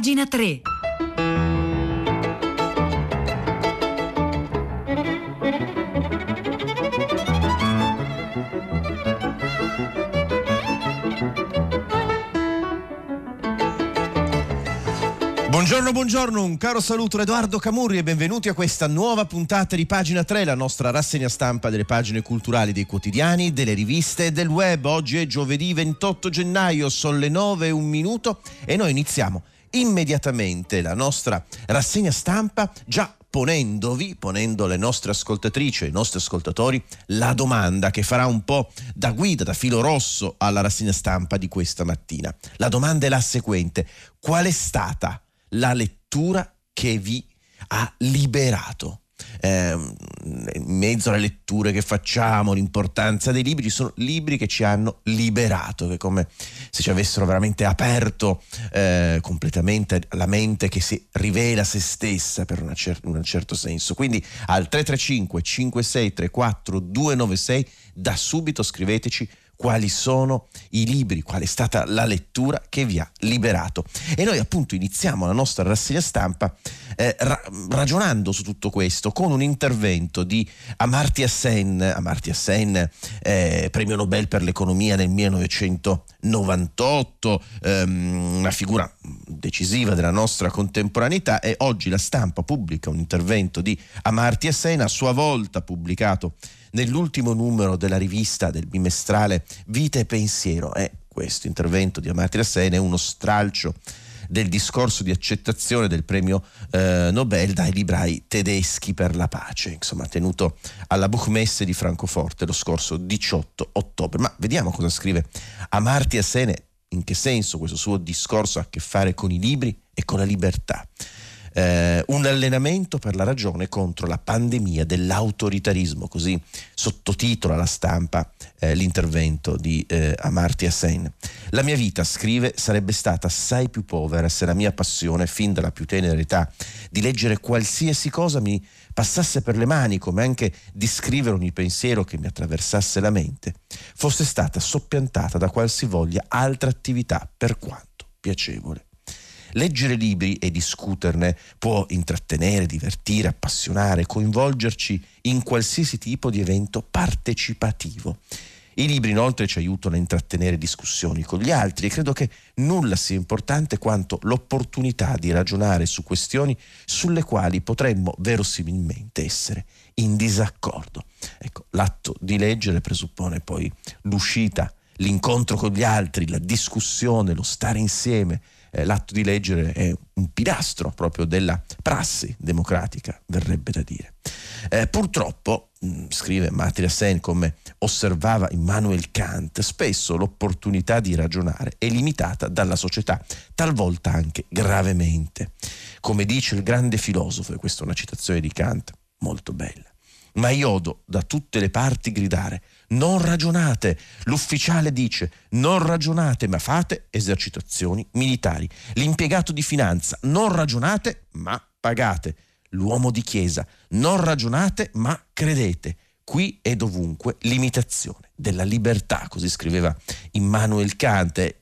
Pagina 3. Buongiorno, buongiorno, un caro saluto da Edoardo Camurri e benvenuti a questa nuova puntata di Pagina 3, la nostra rassegna stampa delle pagine culturali dei quotidiani, delle riviste e del web. Oggi è giovedì 28 gennaio, sono le 9 e un minuto e noi iniziamo immediatamente la nostra rassegna stampa già ponendovi, ponendo alle nostre ascoltatrici e ai nostri ascoltatori la domanda che farà un po' da guida, da filo rosso alla rassegna stampa di questa mattina. La domanda è la seguente: qual è stata la lettura che vi ha liberato? Eh, in mezzo alle letture che facciamo, l'importanza dei libri, sono libri che ci hanno liberato, che come se ci avessero veramente aperto eh, completamente la mente che si rivela se stessa per una cer- un certo senso. Quindi al 335 5634 296 da subito scriveteci quali sono i libri, qual è stata la lettura che vi ha liberato. E noi appunto iniziamo la nostra rassegna stampa eh, ra- ragionando su tutto questo con un intervento di Amartya Sen, Amartya Sen eh, premio Nobel per l'economia nel 1998, ehm, una figura decisiva della nostra contemporaneità e oggi la stampa pubblica un intervento di Amartya Sen, a sua volta pubblicato nell'ultimo numero della rivista del bimestrale Vita e Pensiero. E questo intervento di Amartya Sen è uno stralcio del discorso di accettazione del premio eh, Nobel dai librai tedeschi per la pace, insomma, tenuto alla Buchmesse di Francoforte lo scorso 18 ottobre. Ma vediamo cosa scrive Amartya Sen, in che senso questo suo discorso ha a che fare con i libri e con la libertà eh, un allenamento per la ragione contro la pandemia dell'autoritarismo, così sottotitola la stampa eh, l'intervento di eh, Amartya Sen. La mia vita, scrive, sarebbe stata assai più povera se la mia passione, fin dalla più tenera età, di leggere qualsiasi cosa mi passasse per le mani, come anche di scrivere ogni pensiero che mi attraversasse la mente, fosse stata soppiantata da qualsivoglia altra attività, per quanto piacevole. Leggere libri e discuterne può intrattenere, divertire, appassionare, coinvolgerci in qualsiasi tipo di evento partecipativo. I libri inoltre ci aiutano a intrattenere discussioni con gli altri e credo che nulla sia importante quanto l'opportunità di ragionare su questioni sulle quali potremmo verosimilmente essere in disaccordo. Ecco, l'atto di leggere presuppone poi l'uscita, l'incontro con gli altri, la discussione, lo stare insieme, eh, l'atto di leggere è un pilastro proprio della prassi democratica, verrebbe da dire. Eh, purtroppo, mh, mm, scrive Matria Sen, come osservava Immanuel Kant, spesso l'opportunità di ragionare è limitata dalla società, talvolta anche gravemente. Come dice il grande filosofo, e questa è una citazione di Kant molto bella, ma io odo da tutte le parti gridare non ragionate. L'ufficiale dice non ragionate ma fate esercitazioni militari. L'impiegato di finanza non ragionate ma pagate. L'uomo di chiesa non ragionate ma credete. Qui è dovunque limitazione della libertà, così scriveva Immanuel Kant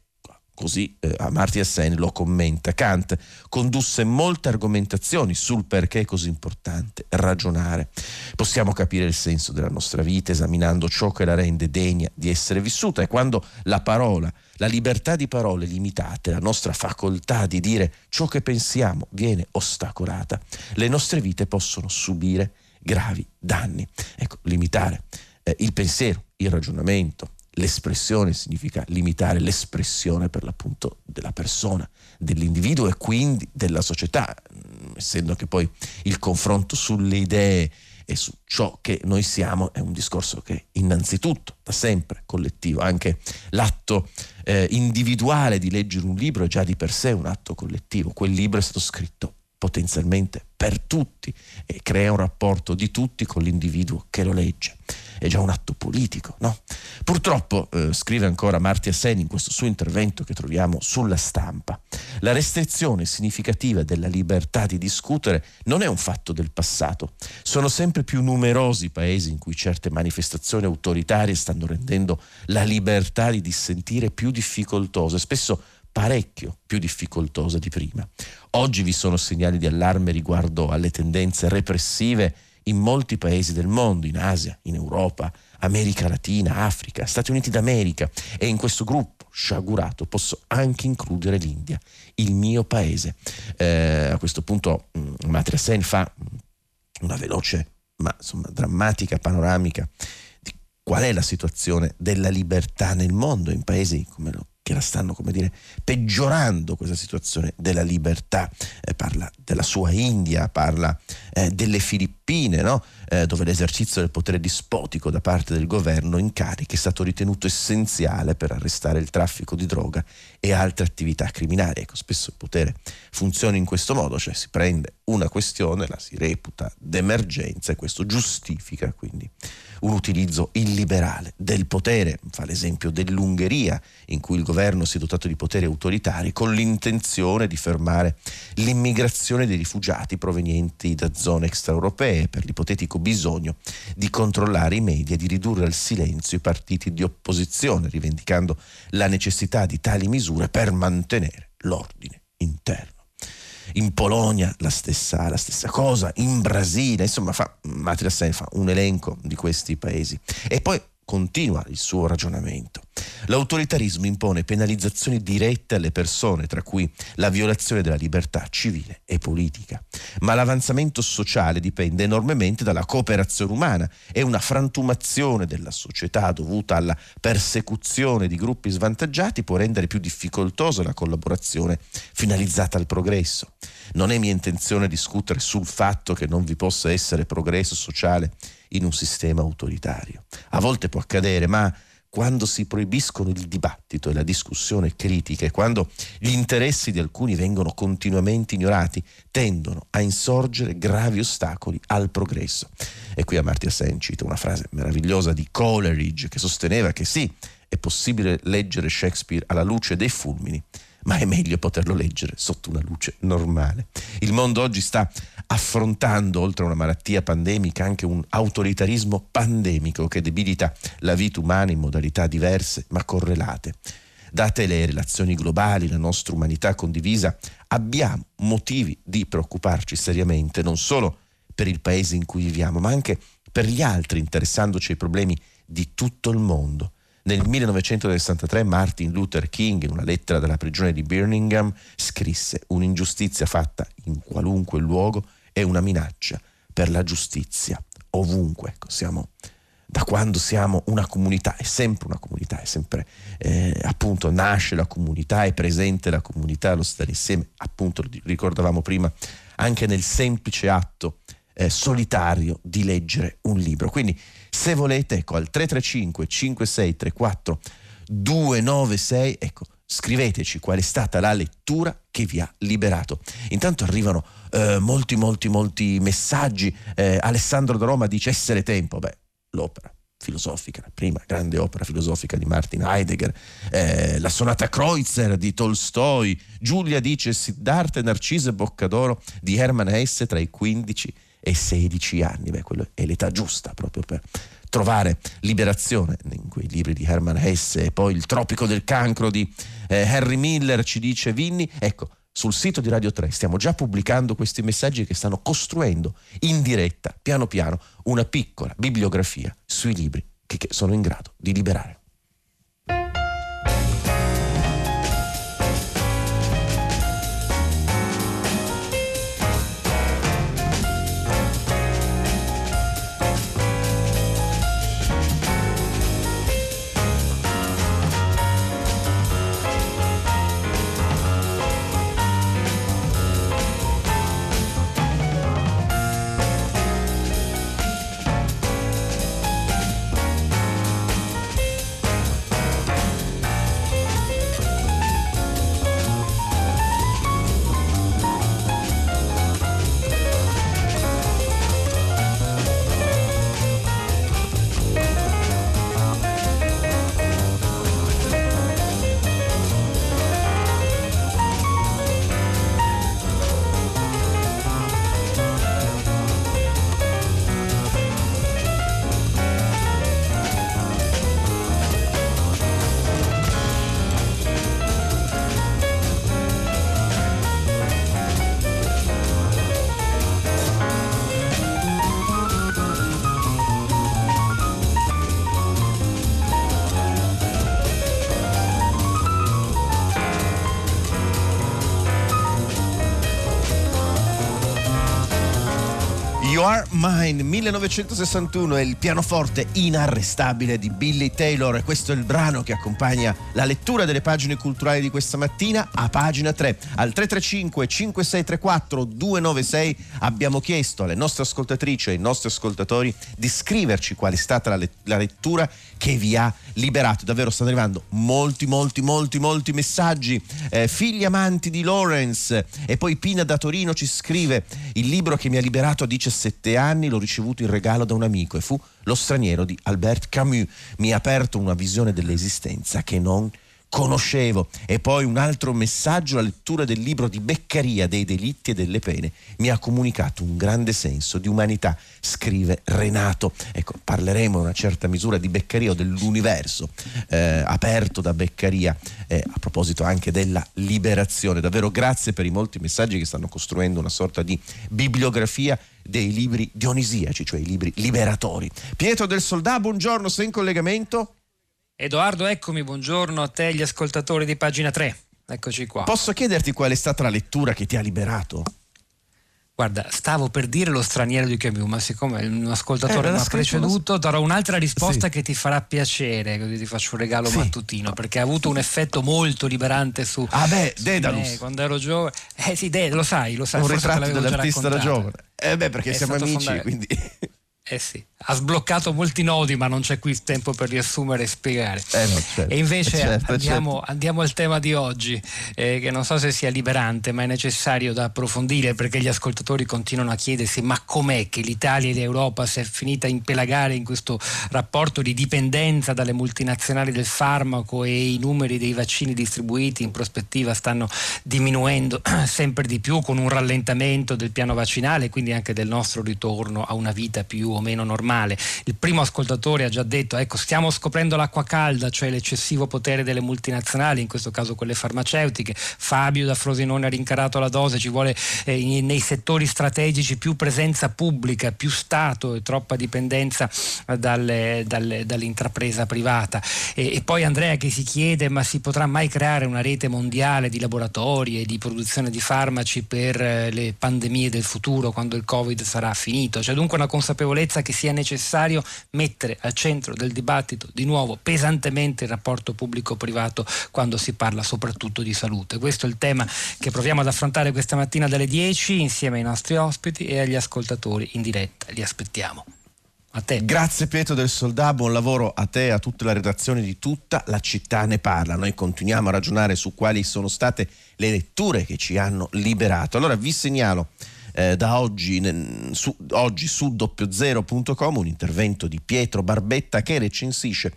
così eh, Amartya Sen lo commenta. Kant condusse molte argomentazioni sul perché è così importante ragionare. Possiamo capire il senso della nostra vita esaminando ciò che la rende degna di essere vissuta e quando la parola, la libertà di parole limitate, la nostra facoltà di dire ciò che pensiamo viene ostacolata, le nostre vite possono subire gravi danni. Ecco, limitare eh, il pensiero, il ragionamento, l'espressione significa limitare l'espressione per l'appunto della persona, dell'individuo e quindi della società, mm, essendo che poi il confronto sulle idee e su ciò che noi siamo è un discorso che innanzitutto, da sempre, collettivo, anche l'atto eh, individuale di leggere un libro è già di per sé un atto collettivo, quel libro è stato scritto potenzialmente per tutti e crea un rapporto di tutti con l'individuo che lo legge è già un atto politico. No? Purtroppo, eh, scrive ancora Martia Sen in questo suo intervento che troviamo sulla stampa, la restrizione significativa della libertà di discutere non è un fatto del passato. Sono sempre più numerosi i paesi in cui certe manifestazioni autoritarie stanno rendendo la libertà di dissentire più difficoltosa e spesso parecchio più difficoltosa di prima. Oggi vi sono segnali di allarme riguardo alle tendenze repressive in molti paesi del mondo, in Asia, in Europa, America Latina, Africa, Stati Uniti d'America e in questo gruppo sciagurato posso anche includere l'India, il mio paese. Eh, a questo punto mm, Matria Sen fa una veloce ma insomma drammatica panoramica di qual è la situazione della libertà nel mondo in paesi come lo che la stanno, come dire, peggiorando questa situazione della libertà. Eh, parla della sua India, parla eh, delle Filippine, no? eh, dove l'esercizio del potere dispotico da parte del governo in carica è stato ritenuto essenziale per arrestare il traffico di droga e altre attività criminali. Ecco, spesso il potere funziona in questo modo, cioè si prende una questione, la si reputa d'emergenza e questo giustifica quindi un utilizzo illiberale del potere. Fa l'esempio dell'Ungheria, in cui il governo si è dotato di poteri autoritari con l'intenzione di fermare l'immigrazione dei rifugiati provenienti da zone extraeuropee per l'ipotetico bisogno di controllare i media e di ridurre al silenzio i partiti di opposizione, rivendicando la necessità di tali misure per mantenere l'ordine interno in Polonia la stessa, la stessa cosa, in Brasile, insomma fa, Matria fa un elenco di questi paesi. E poi continua il suo ragionamento. L'autoritarismo impone penalizzazioni dirette alle persone, tra cui la violazione della libertà civile e politica. Ma l'avanzamento sociale dipende enormemente dalla cooperazione umana e una frantumazione della società dovuta alla persecuzione di gruppi svantaggiati può rendere più difficoltosa la collaborazione finalizzata al progresso. Non è mia intenzione discutere sul fatto che non vi possa essere progresso sociale in un sistema autoritario. A volte può accadere, ma quando si proibiscono il dibattito e la discussione critica e quando gli interessi di alcuni vengono continuamente ignorati, tendono a insorgere gravi ostacoli al progresso. E qui Amartya Sen cita una frase meravigliosa di Coleridge che sosteneva che sì, è possibile leggere Shakespeare alla luce dei fulmini, ma è meglio poterlo leggere sotto una luce normale. Il mondo oggi sta affrontando, oltre a una malattia pandemica, anche un autoritarismo pandemico che debilita la vita umana in modalità diverse ma correlate. Date le relazioni globali, la nostra umanità condivisa, abbiamo motivi di preoccuparci seriamente, non solo per il paese in cui viviamo, ma anche per gli altri, interessandoci ai problemi di tutto il mondo. Nel 1963 Martin Luther King, in una lettera dalla prigione di Birmingham, scrisse un'ingiustizia fatta in qualunque luogo è una minaccia per la giustizia, ovunque. Ecco, siamo, da quando siamo una comunità, è sempre una comunità, è sempre eh, appunto nasce la comunità, è presente la comunità, lo stare insieme, appunto ricordavamo prima, anche nel semplice atto eh, solitario di leggere un libro. Quindi se volete, ecco, al 335 5634 296, ecco, scriveteci qual è stata la lettura che vi ha liberato. Intanto arrivano eh, molti, molti, molti messaggi. Eh, Alessandro da Roma dice essere tempo. Beh, l'opera filosofica, la prima grande opera filosofica di Martin Heidegger, eh, la sonata Kreutzer di Tolstoi, Giulia dice Siddhartha, e Boccadoro di Hermann Hesse tra i 15 e 16 anni. Beh, quello è l'età giusta proprio per trovare liberazione in quei libri di Hermann Hesse e poi Il tropico del cancro di eh, Harry Miller ci dice Vinni. Ecco, sul sito di Radio 3 stiamo già pubblicando questi messaggi che stanno costruendo in diretta, piano piano, una piccola bibliografia sui libri che, che sono in grado di liberare. Mine 1961 è il pianoforte inarrestabile di Billy Taylor e questo è il brano che accompagna la lettura delle pagine culturali di questa mattina a pagina 3 al 335 5634 296 abbiamo chiesto alle nostre ascoltatrici e ai nostri ascoltatori di scriverci qual è stata la, let- la lettura che vi ha liberato davvero stanno arrivando molti molti molti molti messaggi eh, figli amanti di Lawrence e poi Pina da Torino ci scrive il libro che mi ha liberato a 17 17 anni l'ho ricevuto in regalo da un amico e fu Lo straniero di Albert Camus. Mi ha aperto una visione dell'esistenza che non conoscevo. E poi un altro messaggio, la lettura del libro di Beccaria dei delitti e delle pene mi ha comunicato un grande senso di umanità, scrive Renato. Ecco, parleremo in una certa misura di Beccaria o dell'universo eh, aperto da Beccaria eh, a proposito anche della liberazione. Davvero grazie per i molti messaggi che stanno costruendo una sorta di bibliografia dei libri dionisiaci, cioè i libri liberatori. Pietro del Soldà, buongiorno, sei in collegamento? Edoardo, eccomi, buongiorno a te agli ascoltatori di pagina 3. Eccoci qua. Posso chiederti qual è stata la lettura che ti ha liberato? Guarda, stavo per dire lo straniero di Camus, ma siccome un ascoltatore eh, mi ha preceduto, lo... darò un'altra risposta sì. che ti farà piacere, così ti faccio un regalo sì. mattutino, perché ha avuto un effetto molto liberante su... Ah beh, Dedalus. Me, quando ero giovane. Eh sì, Dedalus, lo sai, lo sai. Un ritratto dell'artista da giovane. Eh beh, perché È siamo amici, fondato... quindi... Eh sì, ha sbloccato molti nodi, ma non c'è qui il tempo per riassumere e spiegare. Eh no, certo, e invece certo, andiamo, certo. andiamo, al tema di oggi, eh, che non so se sia liberante, ma è necessario da approfondire perché gli ascoltatori continuano a chiedersi: ma com'è che l'Italia e l'Europa si è finita a impelagare in questo rapporto di dipendenza dalle multinazionali del farmaco e i numeri dei vaccini distribuiti in prospettiva stanno diminuendo sempre di più con un rallentamento del piano vaccinale, quindi anche del nostro ritorno a una vita più o meno normale. Il primo ascoltatore ha già detto, ecco, stiamo scoprendo l'acqua calda, cioè l'eccessivo potere delle multinazionali, in questo caso quelle farmaceutiche. Fabio da Frosinone ha rincarato la dose, ci vuole eh, nei settori strategici più presenza pubblica, più Stato e troppa dipendenza dalle, dalle, dall'intrapresa privata. E, e poi Andrea che si chiede, ma si potrà mai creare una rete mondiale di laboratori e di produzione di farmaci per eh, le pandemie del futuro quando il Covid sarà finito? C'è dunque una consapevolezza consapevolezza che sia necessario mettere al centro del dibattito di nuovo pesantemente il rapporto pubblico-privato quando si parla soprattutto di salute. Questo è il tema che proviamo ad affrontare questa mattina dalle 10 insieme ai nostri ospiti e agli ascoltatori in diretta. Li aspettiamo. Grazie Pietro del Soldà, buon lavoro a te e a tutta la redazione di tutta la città ne parla. Noi continuiamo a ragionare su quali sono state le letture che ci hanno liberato. Allora vi segnalo eh, da oggi, su, oggi su doppiozero.com un intervento di Pietro Barbetta che recensisce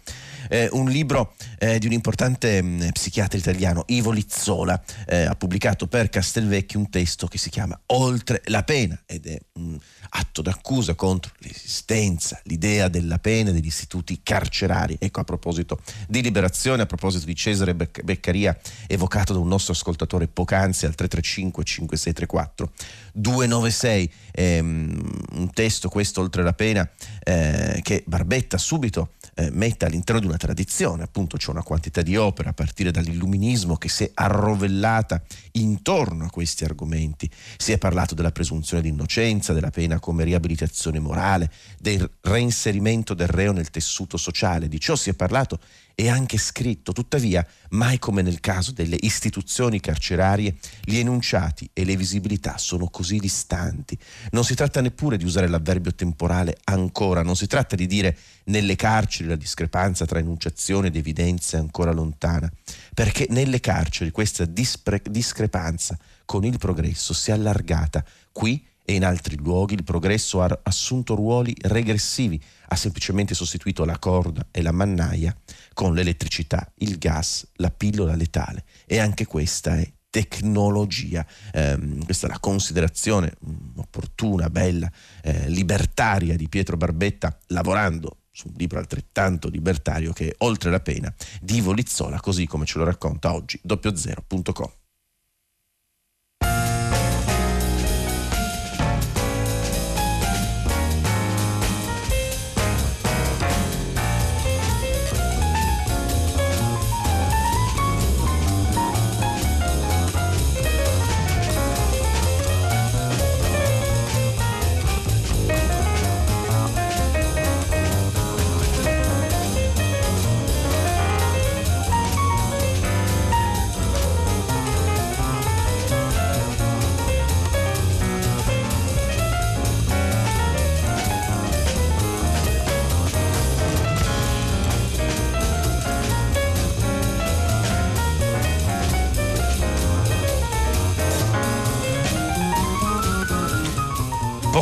eh, un libro eh, di un importante mh, mm, psichiatra italiano, Ivo Lizzola, eh, ha pubblicato per Castelvecchi un testo che si chiama Oltre la pena ed è un atto d'accusa contro l'esistenza, l'idea della pena degli istituti carcerari. Ecco a proposito di liberazione, a proposito di Cesare Beccaria evocato da un nostro ascoltatore poc'anzi al 335 5634 296, ehm, un testo questo oltre la pena eh, che Barbetta subito eh, mette all'interno di una tradizione, appunto c'è una quantità di opere a partire dall'illuminismo che si è arrovellata intorno a questi argomenti, si è parlato della presunzione di innocenza, della pena come riabilitazione morale, del reinserimento del reo nel tessuto sociale, di ciò si è parlato e anche scritto, tuttavia mai come nel caso delle istituzioni carcerarie gli enunciati e le visibilità sono così distanti. Non si tratta neppure di usare l'avverbio temporale ancora, non si tratta di dire nelle carceri la discrepanza tra enunciazione ed evidenza è ancora lontana, perché nelle carceri questa dispre- discrepanza con il progresso si è allargata. Qui e in altri luoghi il progresso ha assunto ruoli regressivi, ha semplicemente sostituito la corda e la mannaia con l'elettricità, il gas, la pillola letale e anche questa è tecnologia. Eh, questa è la considerazione mm, opportuna, bella, eh, libertaria di Pietro Barbetta, lavorando su un libro altrettanto libertario che è Oltre la pena di Ivo Lizzola, così come ce lo racconta oggi doppiozero.com.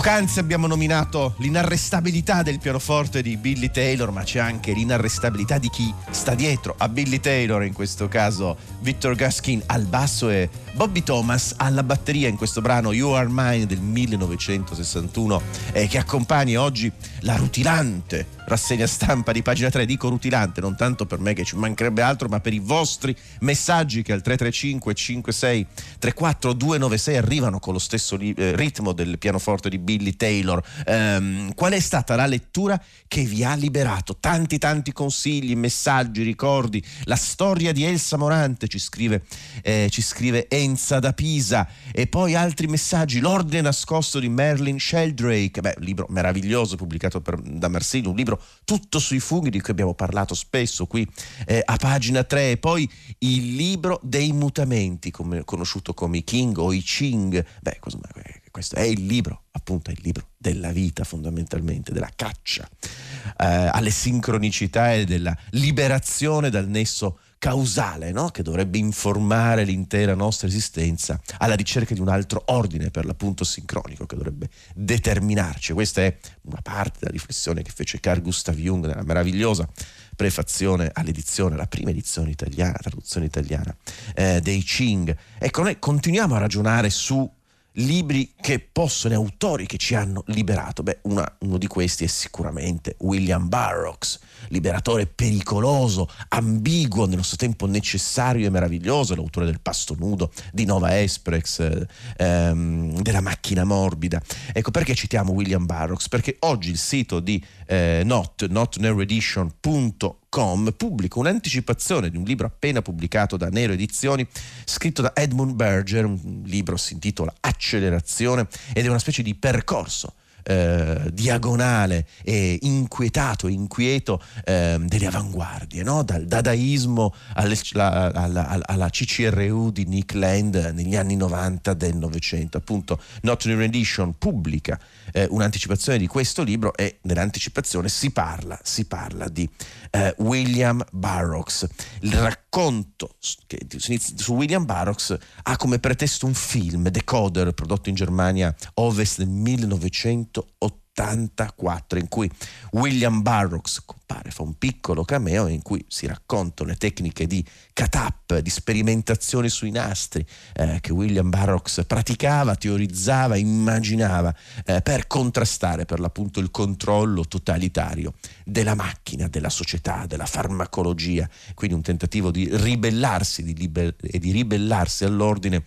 Poc'anzi abbiamo nominato l'inarrestabilità del pianoforte di Billy Taylor, ma c'è anche l'inarrestabilità di chi sta dietro a Billy Taylor, in questo caso Victor Gaskin al basso e Bobby Thomas alla batteria in questo brano You Are Mine del 1961 eh, che accompagna oggi la rutilante rassegna stampa di pagina 3. Dico rutilante non tanto per me che ci mancherebbe altro, ma per i vostri messaggi che al 335 56 34 296 arrivano con lo stesso eh, ritmo del pianoforte di Billy Taylor. Um, qual è stata la lettura che vi ha liberato? Tanti tanti consigli, messaggi, ricordi. La storia di Elsa Morante ci scrive, eh, ci scrive Enza da Pisa e poi altri messaggi. L'ordine nascosto di Merlin Sheldrake, beh, libro meraviglioso pubblicato per, da Marsini, un libro tutto sui funghi di cui abbiamo parlato spesso qui eh, a pagina 3 e poi il libro dei mutamenti come, conosciuto come i King o i Ching beh questo è il libro appunto è il libro della vita fondamentalmente della caccia eh, alle sincronicità e della liberazione dal nesso causale no? che dovrebbe informare l'intera nostra esistenza alla ricerca di un altro ordine per l'appunto sincronico che dovrebbe determinarci. Questa è una parte della riflessione che fece Carl Gustav Jung nella meravigliosa prefazione all'edizione, la prima edizione italiana, traduzione italiana eh, dei Ching. Ecco, noi continuiamo a ragionare su libri che possono, autori che ci hanno liberato. Beh, una, uno di questi è sicuramente William Burroughs, liberatore pericoloso, ambiguo, nello stesso tempo necessario e meraviglioso, l'autore del Pasto Nudo, di Nova Esprex, eh, ehm, della Macchina Morbida. Ecco perché citiamo William Burroughs, perché oggi il sito di eh, Not, notneredition.com Com pubblica un'anticipazione di un libro appena pubblicato da Nero Edizioni, scritto da Edmund Berger, un libro si intitola Accelerazione ed è una specie di percorso eh, diagonale e inquietato, inquieto eh, delle avanguardie, no? dal dadaismo alle, alla, alla, alla, CCRU di Nick Land negli anni 90 del Novecento. Appunto, Not in Rendition pubblica eh, un'anticipazione di questo libro e nell'anticipazione si parla, si parla di eh, William Burroughs. Il racconto che su William Burroughs ha come pretesto un film, Decoder, prodotto in Germania Ovest nel 1980 84 in cui William Burroughs compare, fa un piccolo cameo in cui si raccontano le tecniche di cut-up, di sperimentazione sui nastri eh, che William Burroughs praticava, teorizzava, immaginava eh, per contrastare per l'appunto il controllo totalitario della macchina, della società, della farmacologia, quindi un tentativo di ribellarsi di liber- e di ribellarsi all'ordine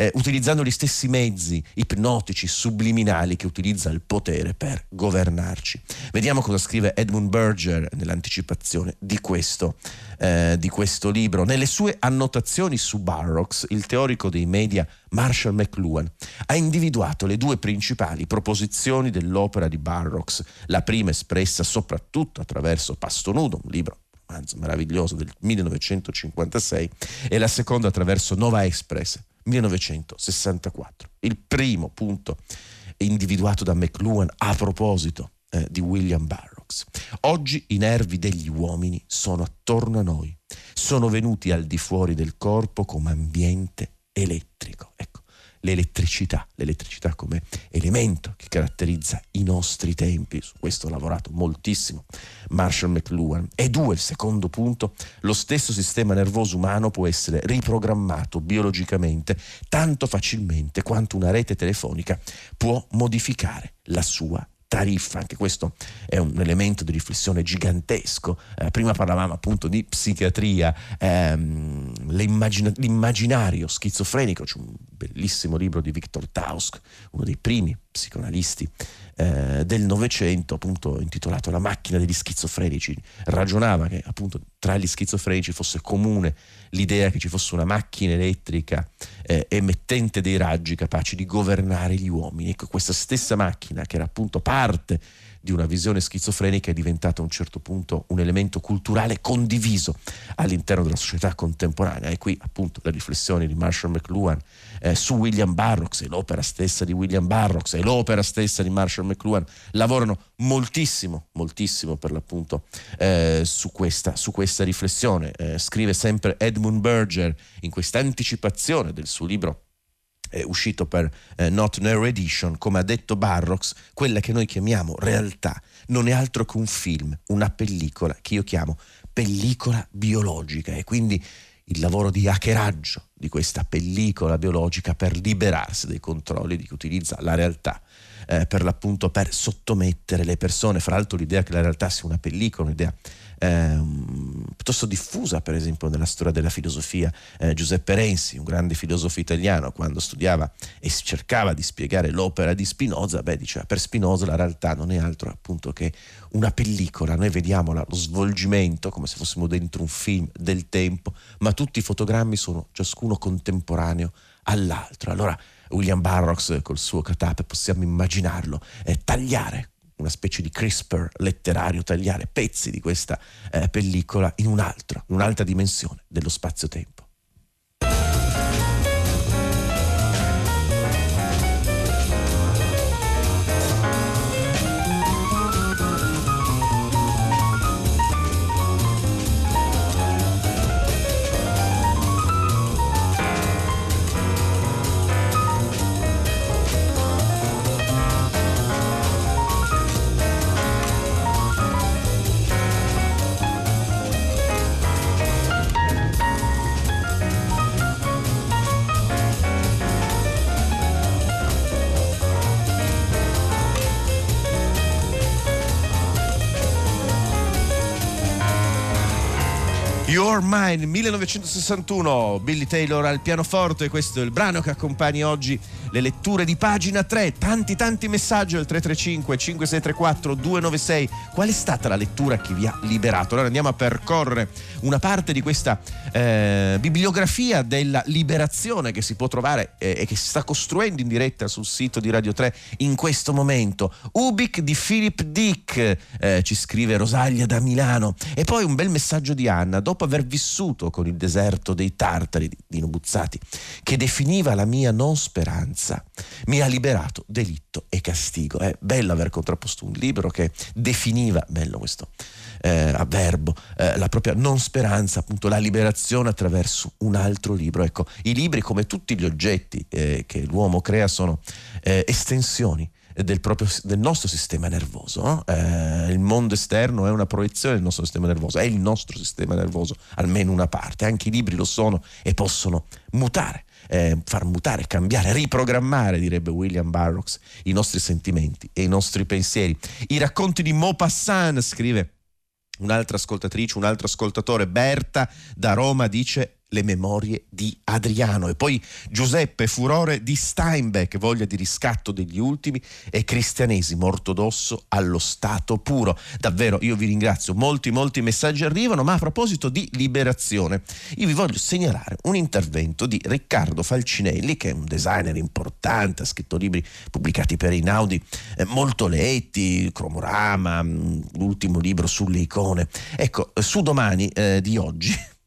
eh, utilizzando gli stessi mezzi ipnotici, subliminali che utilizza il potere per governarci. Vediamo cosa scrive Edmund Berger nell'anticipazione di questo, eh, di questo libro. Nelle sue annotazioni su Barrocks, il teorico dei media Marshall McLuhan ha individuato le due principali proposizioni dell'opera di Barrocks, la prima espressa soprattutto attraverso Pasto Nudo, un libro romanzo meraviglioso del 1956, e la seconda attraverso Nova Express, 1964. Il primo punto individuato da McLuhan a proposito eh, di William Burroughs. Oggi i nervi degli uomini sono attorno a noi, sono venuti al di fuori del corpo come ambiente elettrico. Ecco, l'elettricità, l'elettricità come elemento che caratterizza i nostri tempi, su questo ha lavorato moltissimo. Marshall McLuhan. E due, il secondo punto, lo stesso sistema nervoso umano può essere riprogrammato biologicamente tanto facilmente quanto una rete telefonica può modificare la sua tariffa, anche questo è un elemento di riflessione gigantesco. Eh, prima parlavamo appunto di psichiatria, ehm, l'immaginario schizofrenico, c'è un bellissimo libro di Viktor Tausk, uno dei primi psicoanalisti eh, del Novecento, appunto intitolato La macchina degli schizofrenici, ragionava che appunto tra gli schizofrenici fosse comune l'idea che ci fosse una macchina elettrica eh, emettente dei raggi capaci di governare gli uomini. Ecco, questa stessa macchina, che era appunto parte di una visione schizofrenica è diventata a un certo punto un elemento culturale condiviso all'interno della società contemporanea. E qui appunto le riflessioni di Marshall McLuhan eh, su William Burroughs e l'opera stessa di William Burroughs e l'opera stessa di Marshall McLuhan lavorano moltissimo, moltissimo per l'appunto eh, su, questa, su, questa, riflessione. Eh, scrive sempre Edmund Berger in questa anticipazione del suo libro eh, uscito per eh, Not Near Edition, come ha detto Barrocks, quella che noi chiamiamo realtà non è altro che un film, una pellicola che io chiamo pellicola biologica e quindi il lavoro di hackeraggio di questa pellicola biologica per liberarsi dai controlli di chi utilizza la realtà eh, per l'appunto per sottomettere le persone. Fra l'altro l'idea che la realtà sia una pellicola, un'idea eh, piuttosto diffusa per esempio nella storia della filosofia. Eh, Giuseppe Renzi, un grande filosofo italiano, quando studiava e cercava di spiegare l'opera di Spinoza, beh, diceva per Spinoza la realtà non è altro appunto che una pellicola, noi vediamo lo svolgimento come se fossimo dentro un film del tempo, ma tutti i fotogrammi sono ciascuno contemporaneo all'altro. Allora William Barrocks col suo catap possiamo immaginarlo, eh, tagliare una specie di CRISPR letterario, tagliare pezzi di questa eh, pellicola in un'altra, in un'altra dimensione dello spazio-tempo. Your Mind 1961 Billy Taylor al pianoforte questo è il brano che accompagna oggi le letture di pagina 3 tanti tanti messaggi al 335 5634 296 qual è stata la lettura che vi ha liberato? Allora andiamo a percorrere una parte di questa eh, bibliografia della liberazione che si può trovare eh, e che si sta costruendo in diretta sul sito di Radio 3 in questo momento. Ubik di Philip Dick eh, ci scrive Rosaglia da Milano. E poi un bel messaggio di Anna. Dopo dopo aver vissuto con il deserto dei tartari di Dino che definiva la mia non speranza, mi ha liberato delitto e castigo. È bello aver contrapposto un libro che definiva, bello questo eh, avverbo, eh, la propria non speranza, appunto la liberazione attraverso un altro libro. Ecco, i libri come tutti gli oggetti eh, che l'uomo crea sono eh, estensioni del, proprio, del nostro sistema nervoso. Eh, il mondo esterno è una proiezione del nostro sistema nervoso, è il nostro sistema nervoso, almeno una parte. Anche i libri lo sono e possono mutare. Eh, far mutare, cambiare, riprogrammare, direbbe William Barrocks, i nostri sentimenti e i nostri pensieri. I racconti di Maupassant, scrive un'altra ascoltatrice, un altro ascoltatore, Berta da Roma, dice le memorie di Adriano e poi Giuseppe Furore di Steinbeck, voglia di riscatto degli ultimi e cristianesimo ortodosso allo stato puro. Davvero io vi ringrazio, molti molti messaggi arrivano, ma a proposito di liberazione, io vi voglio segnalare un intervento di Riccardo Falcinelli, che è un designer importante, ha scritto libri pubblicati per Inaudi, eh, molto letti, Cromorama, mm, l'ultimo libro sulle icone. Ecco, su domani eh, di oggi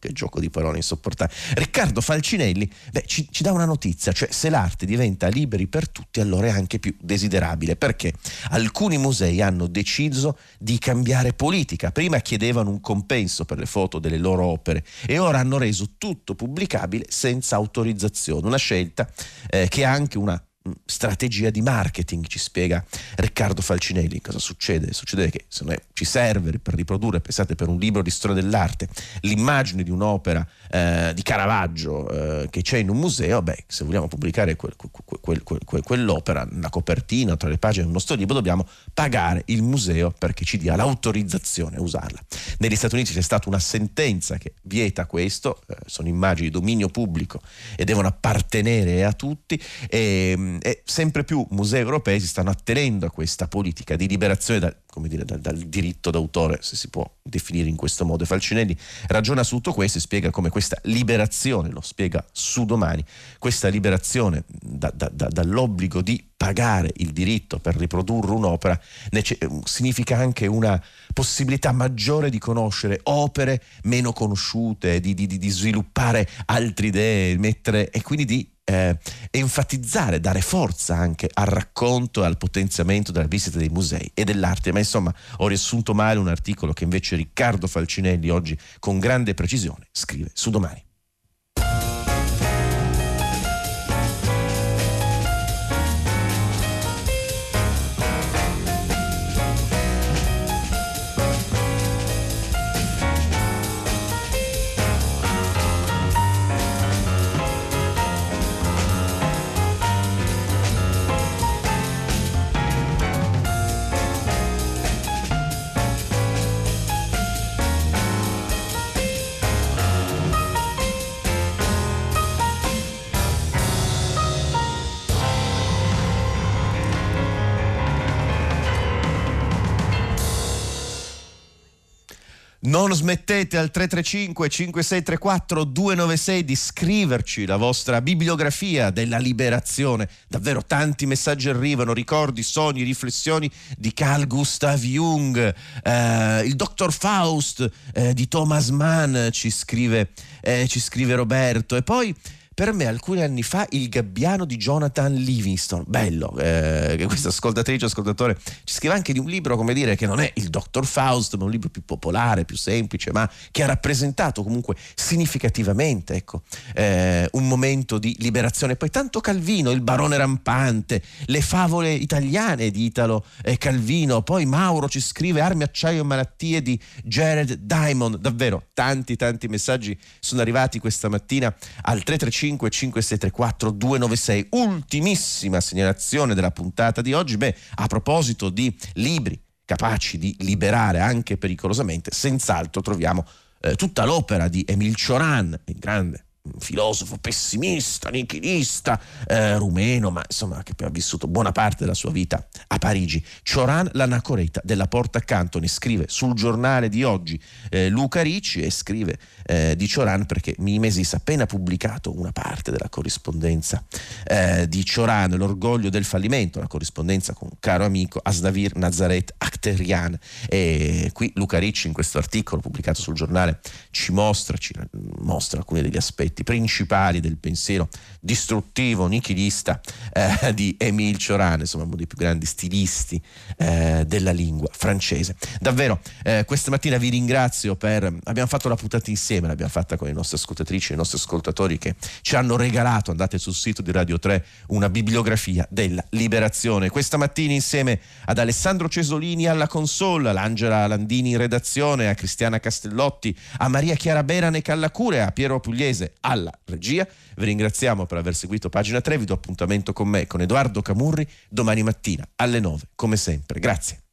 che gioco di parole insopportabile. Riccardo Falcinelli beh, ci, ci, dà una notizia, cioè se l'arte diventa liberi per tutti allora è anche più desiderabile, perché alcuni musei hanno deciso di cambiare politica. Prima chiedevano un compenso per le foto delle loro opere e ora hanno reso tutto pubblicabile senza autorizzazione, una scelta eh, che ha anche una strategia di marketing, ci spiega Riccardo Falcinelli. Cosa succede? Succede che se noi ci serve per riprodurre, pensate per un libro di storia dell'arte, l'immagine di un'opera eh, di Caravaggio eh, che c'è in un museo, beh, se vogliamo pubblicare quel, quel, quel, quell'opera, la copertina, tra le pagine del nostro libro, dobbiamo pagare il museo perché ci dia l'autorizzazione a usarla. Negli Stati Uniti c'è stata una sentenza che vieta questo, eh, sono immagini di dominio pubblico e devono appartenere a tutti e Ehm, e sempre più musei europei si stanno attenendo a questa politica di liberazione da, dire, dal, dal, diritto d'autore, se si può definire in questo modo. Falcinelli ragiona su tutto questo e spiega come questa liberazione, lo spiega su domani, questa liberazione da, da, dall'obbligo di pagare il diritto per riprodurre un'opera nece- significa anche una possibilità maggiore di conoscere opere meno conosciute, di, di, di sviluppare altre idee, mettere, e quindi di eh, enfatizzare, dare forza anche al racconto e al potenziamento della visita dei musei e dell'arte. Ma insomma, ho riassunto male un articolo che invece Riccardo Falcinelli oggi con grande precisione scrive su domani. Non smettete al 335 5634 296 di scriverci la vostra bibliografia della liberazione. Davvero tanti messaggi arrivano, ricordi, sogni, riflessioni di Carl Gustav Jung, eh, il dottor Faust eh, di Thomas Mann ci scrive, eh, ci scrive Roberto e poi per me alcuni anni fa il gabbiano di Jonathan Livingston, bello, eh, questa ascoltatrice, ascoltatore, ci scrive anche di un libro, come dire, che non è il Dr. Faust, ma un libro più popolare, più semplice, ma che ha rappresentato comunque significativamente ecco, eh, un momento di liberazione. Poi tanto Calvino, il barone rampante, le favole italiane di Italo eh, Calvino, poi Mauro ci scrive Armi, acciaio e malattie di Jared Diamond, davvero tanti tanti messaggi sono arrivati questa mattina al 335 335 5634 296. Ultimissima segnalazione della puntata di oggi. Beh, a proposito di libri capaci di liberare anche pericolosamente, senz'altro troviamo eh, tutta l'opera di Emil Cioran, il grande filosofo pessimista, nichilista, eh, rumeno, ma insomma che ha vissuto buona parte della sua vita a Parigi. Cioran l'anacoreta della porta accanto ne scrive sul giornale di oggi eh, Luca Ricci e scrive eh, di Cioran perché Mimesis ha appena pubblicato una parte della corrispondenza eh, di Cioran, l'orgoglio del fallimento, la corrispondenza con un caro amico Asdavir Nazaret Akterian e qui Luca Ricci in questo articolo pubblicato sul giornale ci mostra, ci mostra alcuni degli aspetti aspetti principali del pensiero distruttivo, nichilista eh, di Émile Cioran, insomma uno dei più grandi stilisti eh, della lingua francese. Davvero, eh, questa mattina vi ringrazio per... abbiamo fatto la puntata insieme, l'abbiamo fatta con le nostre ascoltatrici i nostri ascoltatori che ci hanno regalato, andate sul sito di Radio 3, una bibliografia della liberazione. Questa mattina insieme ad Alessandro Cesolini alla console, all'Angela Landini in redazione, a Cristiana Castellotti, a Maria Chiara Berane Callacure, a Piero Pugliese alla regia. Vi ringraziamo per aver seguito pagina 3, vi do appuntamento con me, con Edoardo Camurri, domani mattina alle 9, come sempre. Grazie.